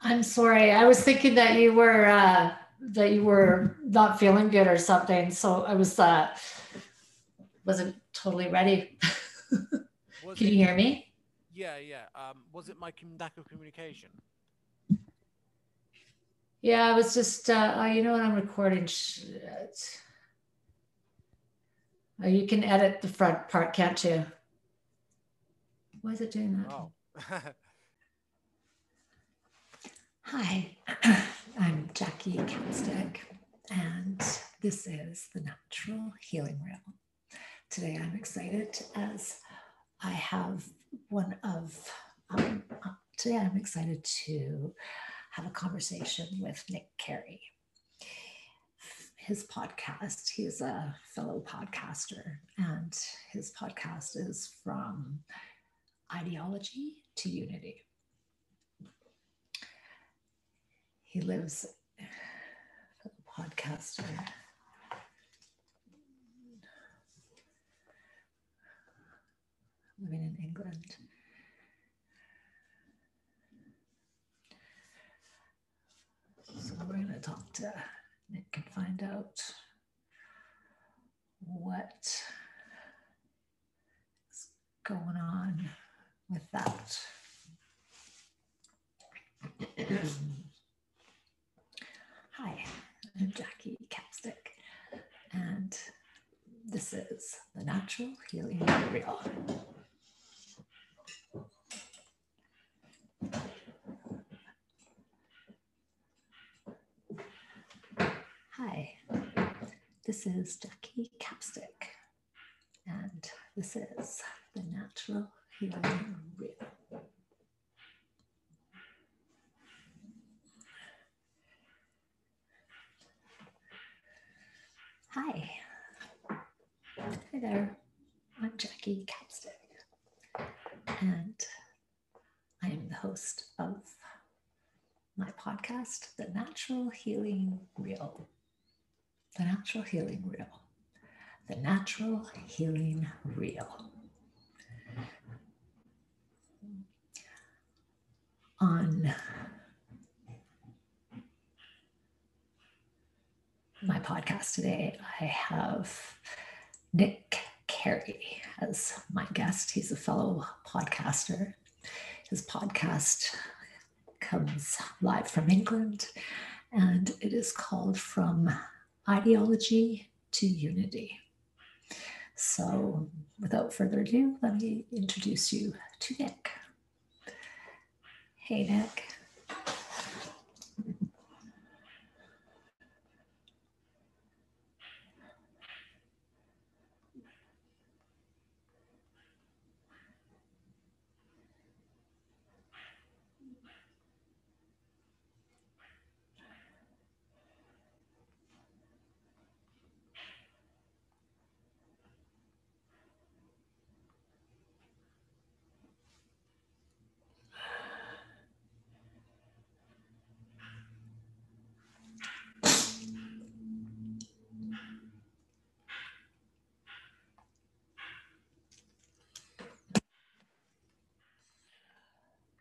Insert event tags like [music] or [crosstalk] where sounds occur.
I'm sorry. I was thinking that you were uh, that you were not feeling good or something. So I was uh, wasn't totally ready. [laughs] Can you hear me? Yeah, yeah. Um, was it my lack of communication? Yeah, I was just. Uh, oh, you know what? I'm recording. Shit. Oh, you can edit the front part, can't you? Why is it doing that? Oh. [laughs] Hi, [clears throat] I'm Jackie Capstick, and this is the Natural Healing Realm. Today I'm excited as I have one of, um, uh, today I'm excited to have a conversation with Nick Carey. His podcast, he's a fellow podcaster, and his podcast is From Ideology to Unity. He lives, fellow podcaster. Living in England. So we're going to talk to Nick and find out what is going on with that. [clears throat] I'm Jackie Capstick, and this is the Natural Healing Realm. Hi, this is Jackie Capstick, and this is the Natural Healing Realm. Hi. Hi there. I'm Jackie Capstick, and I am the host of my podcast, The Natural Healing Realm. The Natural Healing Realm. The Natural Healing Realm. On my podcast today, I have Nick Carey as my guest. He's a fellow podcaster. His podcast comes live from England and it is called From Ideology to Unity. So, without further ado, let me introduce you to Nick. Hey, Nick.